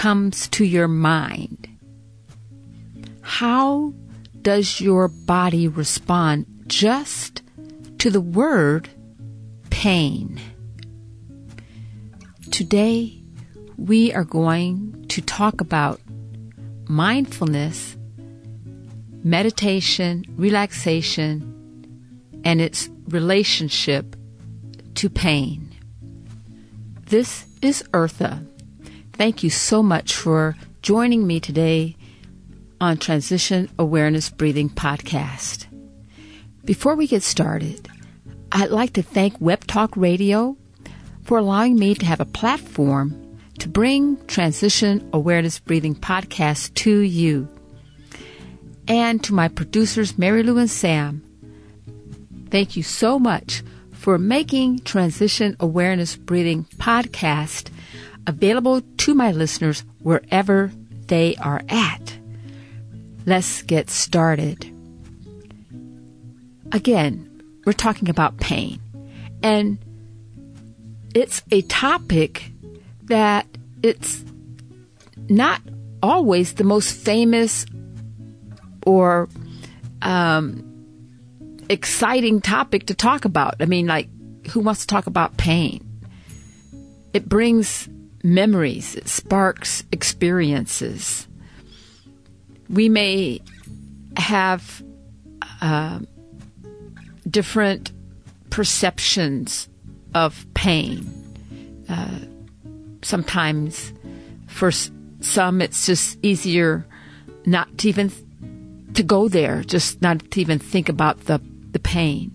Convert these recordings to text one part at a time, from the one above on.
comes to your mind? How does your body respond just to the word pain? Today, we are going to talk about mindfulness, meditation, relaxation, and its relationship to pain. This is Eartha. Thank you so much for joining me today on Transition Awareness Breathing Podcast. Before we get started, I'd like to thank Web Talk Radio for allowing me to have a platform to bring Transition Awareness Breathing Podcast to you. And to my producers, Mary Lou and Sam, thank you so much for making Transition Awareness Breathing Podcast available to my listeners wherever they are at. Let's get started. Again, we're talking about pain. And it's a topic that it's not always the most famous or um, exciting topic to talk about. I mean, like, who wants to talk about pain? It brings memories, it sparks experiences. We may have uh, different perceptions of pain. Uh, sometimes, for some, it's just easier not to even to go there, just not to even think about the the pain.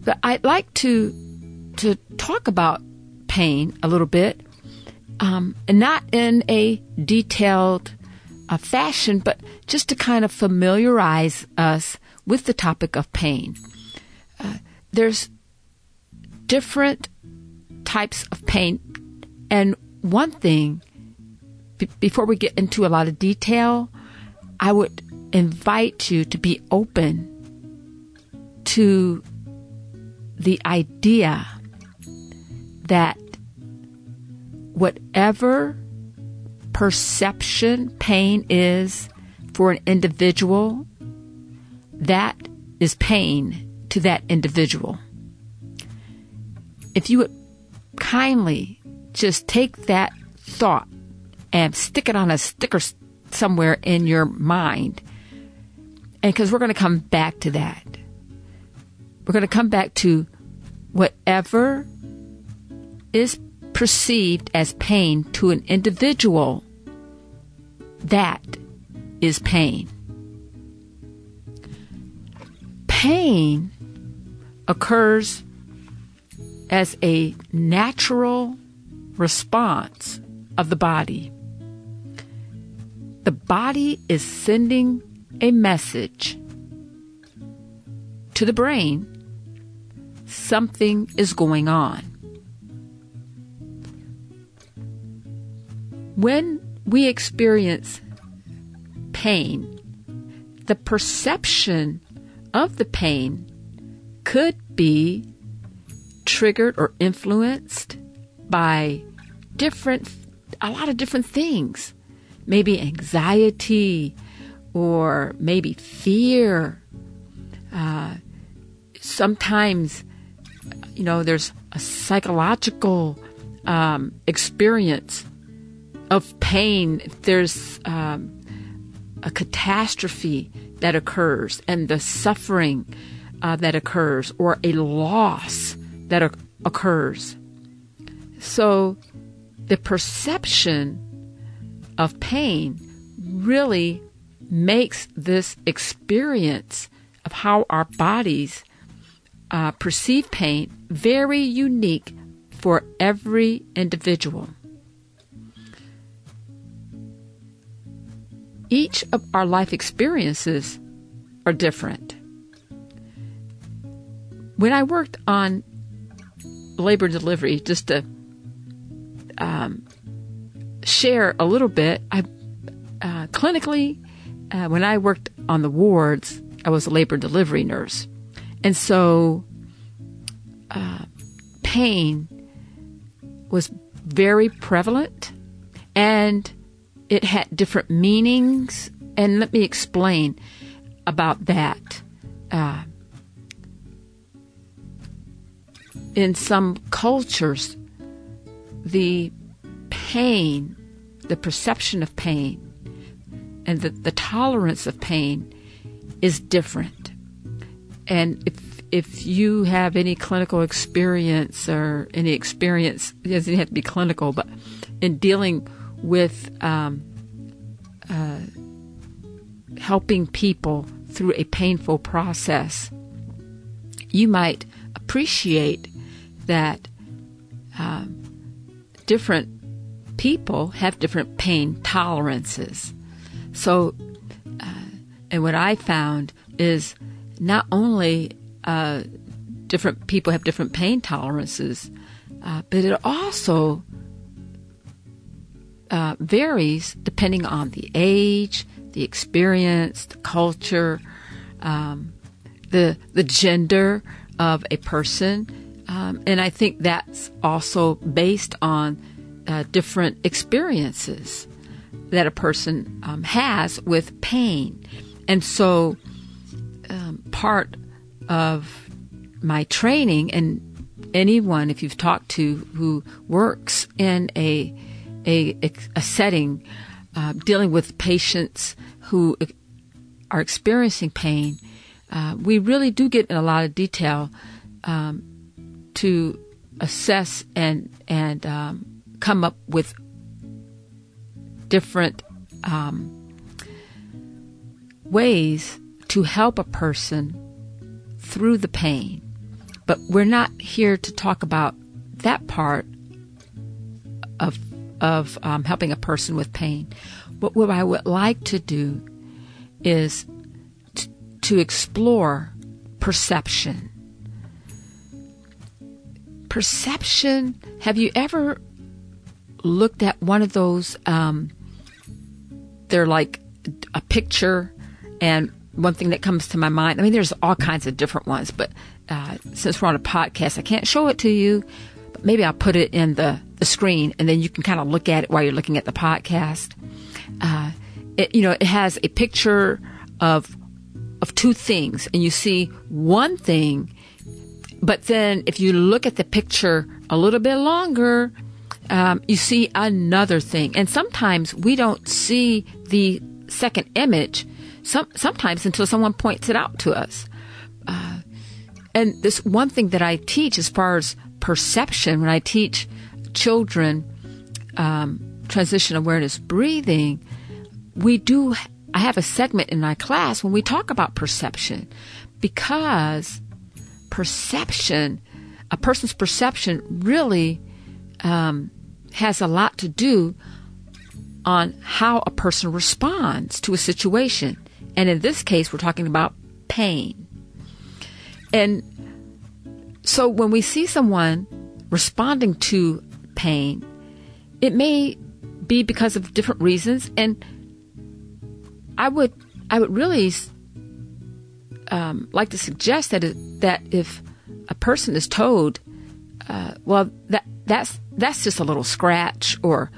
But I'd like to to talk about pain a little bit, um, and not in a detailed uh, fashion, but just to kind of familiarize us with the topic of pain. Uh, there's different types of pain, and one thing, b- before we get into a lot of detail, I would invite you to be open to the idea that whatever perception pain is for an individual, that is pain to that individual. If you would kindly just take that thought and stick it on a sticker somewhere in your mind, and because we're going to come back to that, we're going to come back to whatever is perceived as pain to an individual, that is pain. Pain occurs as a natural response of the body. The body is sending a message to the brain something is going on. When we experience pain, the perception of the pain could be triggered or influenced by different, a lot of different things. Maybe anxiety or maybe fear. Uh, sometimes, you know, there's a psychological um, experience of pain, there's um, a catastrophe that occurs and the suffering uh, that occurs or a loss that o- occurs. So the perception of pain really makes this experience of how our bodies uh, perceive pain very unique for every individual. Each of our life experiences are different. When I worked on labor and delivery, just to um, share a little bit, I uh, clinically, uh, when I worked on the wards, I was a labor and delivery nurse, and so uh, pain was very prevalent, and it had different meanings. And let me explain about that. Uh, in some cultures, the pain, the perception of pain, and the, the tolerance of pain is different. And if if you have any clinical experience or any experience, it doesn't have to be clinical, but in dealing with um, uh, helping people through a painful process, you might appreciate that um, different people have different pain tolerances. So, uh, and what I found is not only uh, different people have different pain tolerances, uh, but it also uh, varies depending on the age, the experience, the culture, um, the the gender of a person, um, and I think that's also based on uh, different experiences that a person um, has with pain, and so um, part of my training and anyone if you've talked to who works in a a, a setting uh, dealing with patients who are experiencing pain, uh, we really do get in a lot of detail um, to assess and and um, come up with different um, ways to help a person through the pain. But we're not here to talk about that part of of um, helping a person with pain. But what I would like to do is t- to explore perception. Perception. Have you ever looked at one of those? Um, they're like a picture, and one thing that comes to my mind. I mean, there's all kinds of different ones, but uh, since we're on a podcast, I can't show it to you. But maybe I'll put it in the, the screen, and then you can kind of look at it while you're looking at the podcast. Uh, it, you know, it has a picture of of two things, and you see one thing, but then if you look at the picture a little bit longer, um, you see another thing. And sometimes we don't see the second image some, sometimes until someone points it out to us. Uh, and this one thing that I teach as far as perception, when I teach children um, transition awareness breathing, we do. I have a segment in my class when we talk about perception because perception, a person's perception really um, has a lot to do on how a person responds to a situation. And in this case, we're talking about pain. And so when we see someone responding to pain, it may be because of different reasons. And I would, I would really um, like to suggest that it, that if a person is told, uh, well, that that's that's just a little scratch, or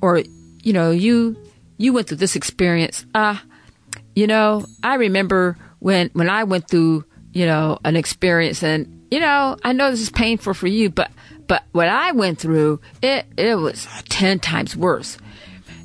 or you know, you you went through this experience. Ah, uh, you know, I remember when when I went through, you know, an experience and you know, I know this is painful for you, but but what I went through, it it was 10 times worse.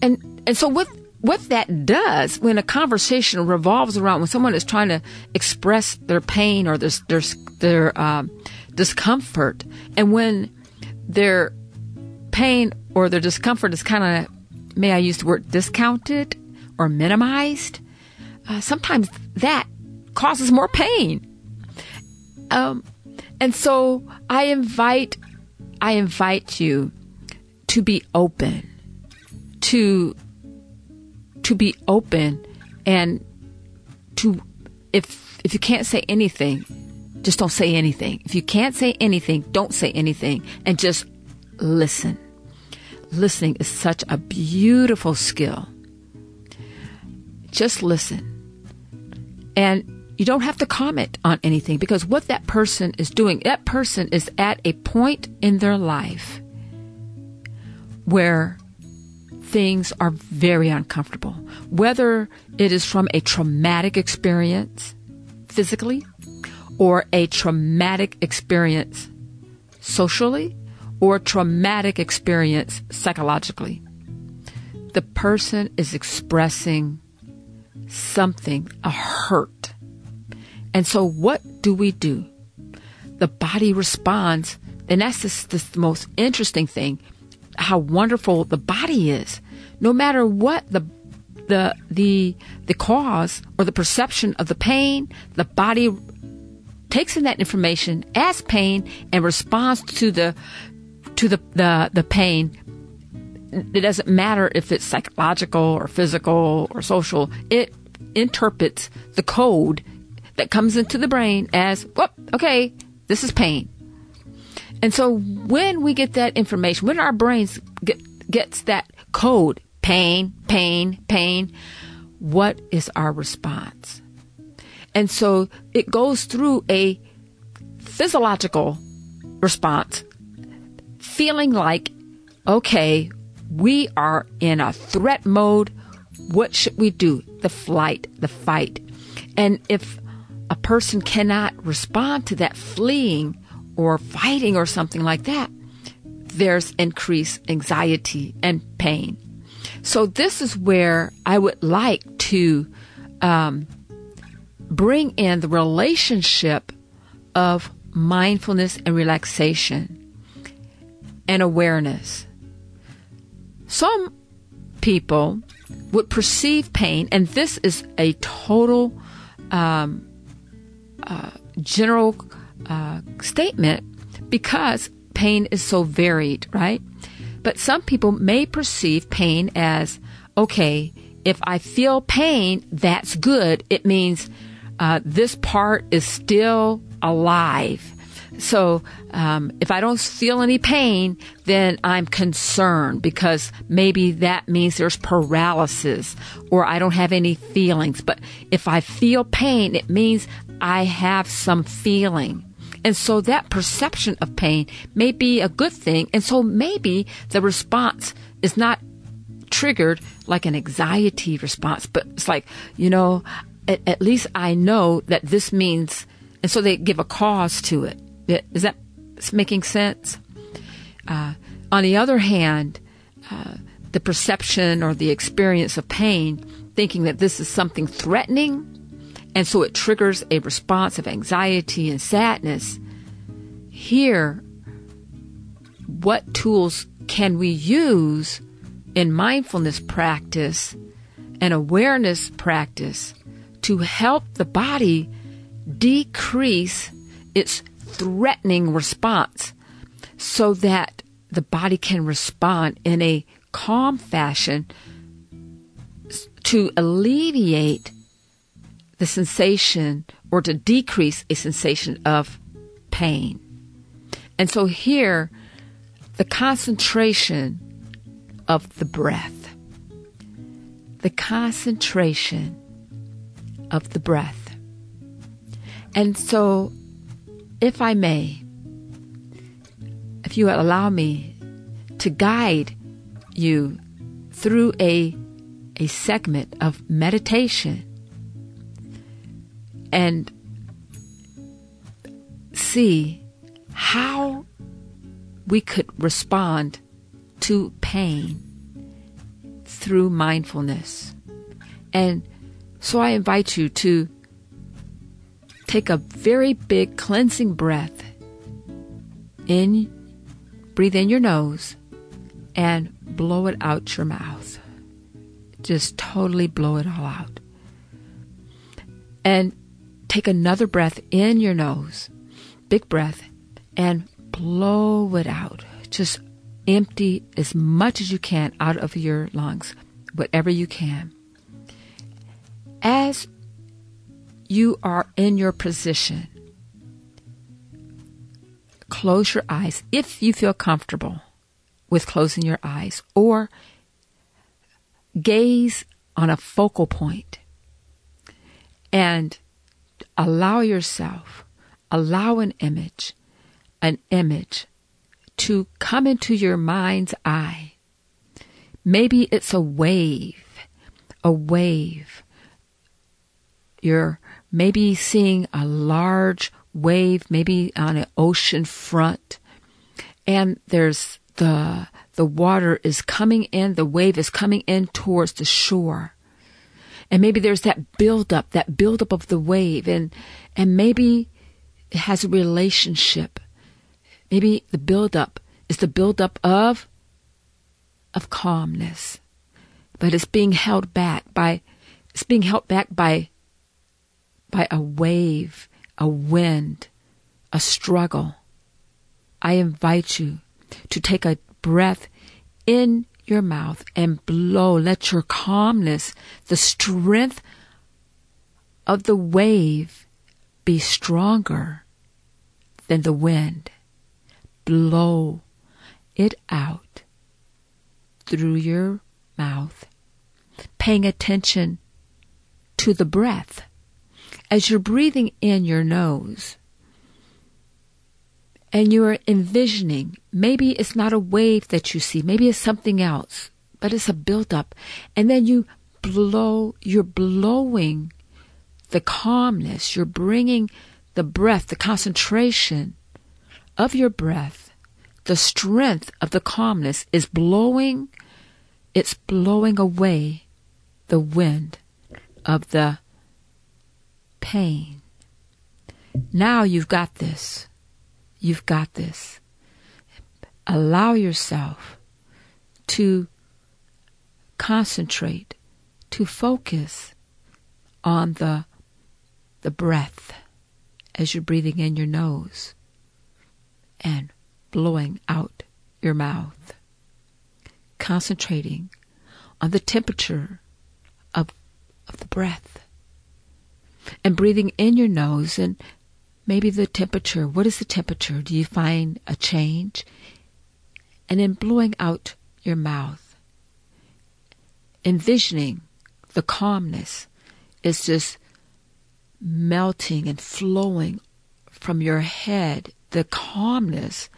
And and so what what that does when a conversation revolves around when someone is trying to express their pain or their their, their um, discomfort, and when their pain or their discomfort is kind of, may I use the word discounted or minimized, uh, sometimes that causes more pain. Um, and so I invite, I invite you to be open to to be open and to if if you can't say anything, just don't say anything. If you can't say anything, don't say anything and just listen. Listening is such a beautiful skill. Just listen. And you don't have to comment on anything because what that person is doing, that person is at a point in their life where things are very uncomfortable. Whether it is from a traumatic experience physically or a traumatic experience socially or a traumatic experience psychologically. The person is expressing something, a hurt. And so what do we do? The body responds, and that's the most interesting thing, how wonderful the body is. No matter what the the the the cause or the perception of the pain, the body takes in that information as pain and responds to the to the the, the pain it doesn't matter if it's psychological or physical or social it interprets the code that comes into the brain as whoop okay this is pain and so when we get that information when our brains get, gets that code pain pain pain what is our response and so it goes through a physiological response feeling like okay we are in a threat mode what should we do? The flight, the fight. And if a person cannot respond to that fleeing or fighting or something like that, there's increased anxiety and pain. So this is where I would like to um, bring in the relationship of mindfulness and relaxation and awareness. Some people would perceive pain, and this is a total um, uh, general uh, statement because pain is so varied, right? But some people may perceive pain as okay, if I feel pain, that's good. It means uh, this part is still alive. So um, if I don't feel any pain, then I'm concerned because maybe that means there's paralysis or I don't have any feelings. But if I feel pain, it means I have some feeling. And so that perception of pain may be a good thing. And so maybe the response is not triggered like an anxiety response, but it's like, you know, at, at least I know that this means, and so they give a cause to it. Is that making sense? Uh, on the other hand, uh, the perception or the experience of pain, thinking that this is something threatening, and so it triggers a response of anxiety and sadness. Here, what tools can we use in mindfulness practice and awareness practice to help the body decrease its threatening response so that the body can respond in a calm fashion to alleviate the sensation or to decrease a sensation of pain. And so here, the concentration of the breath, the concentration of the breath. And so if I may, if you allow me to guide you through a, a segment of meditation and see how we could respond to pain through mindfulness. And so I invite you to Take a very big cleansing breath. In, breathe in your nose and blow it out your mouth. Just totally blow it all out. And take another breath in your nose, big breath, and blow it out. Just empty as much as you can out of your lungs, whatever you can. as you are in your position, close your eyes if you feel comfortable with closing your eyes or gaze on a focal point and allow yourself, allow an image, an image to come into your mind's eye. Maybe it's a wave, a wave. You're maybe seeing a large wave, maybe on an ocean front, and there's the the water is coming in, the wave is coming in towards the shore. And maybe there's that buildup, that buildup of the wave, and and maybe it has a relationship. Maybe the buildup is the buildup of of calmness, but it's being held back by it's being held back by by a wave, a wind, a struggle. I invite you to take a breath in your mouth and blow. Let your calmness, the strength of the wave, be stronger than the wind. Blow it out through your mouth, paying attention to the breath. As you're breathing in your nose, and you're envisioning, maybe it's not a wave that you see, maybe it's something else, but it's a buildup. And then you blow, you're blowing the calmness, you're bringing the breath, the concentration of your breath, the strength of the calmness is blowing, it's blowing away the wind of the pain. Now you've got this. You've got this. Allow yourself to concentrate, to focus on the, the breath as you're breathing in your nose and blowing out your mouth. Concentrating on the temperature of, of the breath and breathing in your nose and maybe the temperature. What is the temperature? Do you find a change? And then blowing out your mouth, envisioning the calmness is just melting and flowing from your head. The calmness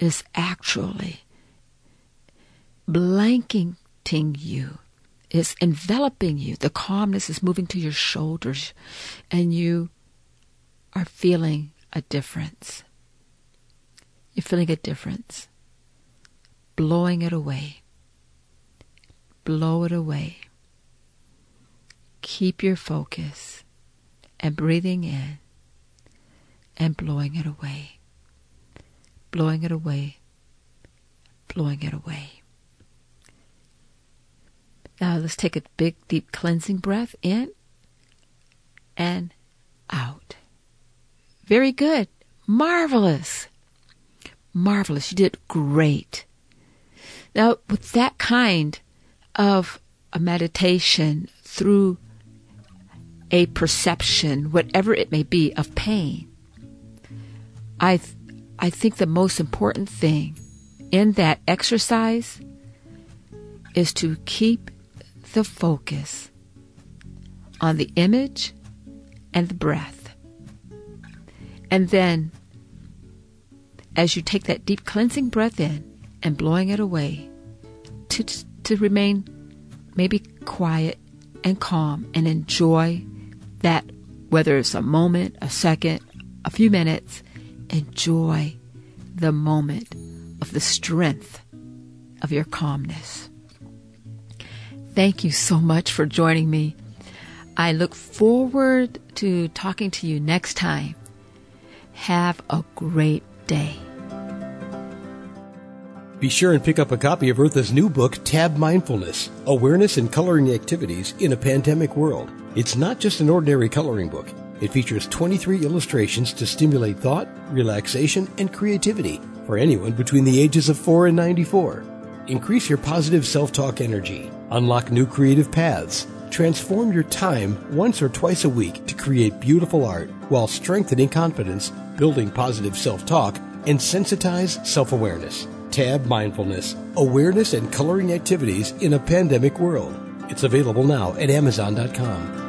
is actually blanketing you, is enveloping you. The calmness is moving to your shoulders, and you are feeling a difference. You're feeling a difference. Blowing it away. Blow it away. Keep your focus and breathing in and blowing it away. Blowing it away. Blowing it away. Now let's take a big, deep cleansing breath in and out. Very good. Marvelous. Marvelous. You did great. Now, with that kind of a meditation through a perception, whatever it may be, of pain, I, th- I think the most important thing in that exercise is to keep the focus on the image and the breath. And then, as you take that deep cleansing breath in and blowing it away, to, to remain maybe quiet and calm and enjoy that, whether it's a moment, a second, a few minutes, enjoy the moment of the strength of your calmness. Thank you so much for joining me. I look forward to talking to you next time. Have a great day. Be sure and pick up a copy of Eartha's new book, Tab Mindfulness Awareness and Coloring Activities in a Pandemic World. It's not just an ordinary coloring book. It features 23 illustrations to stimulate thought, relaxation, and creativity for anyone between the ages of 4 and 94. Increase your positive self talk energy, unlock new creative paths, Transform your time once or twice a week to create beautiful art while strengthening confidence, building positive self talk, and sensitize self awareness. Tab Mindfulness Awareness and Coloring Activities in a Pandemic World. It's available now at Amazon.com.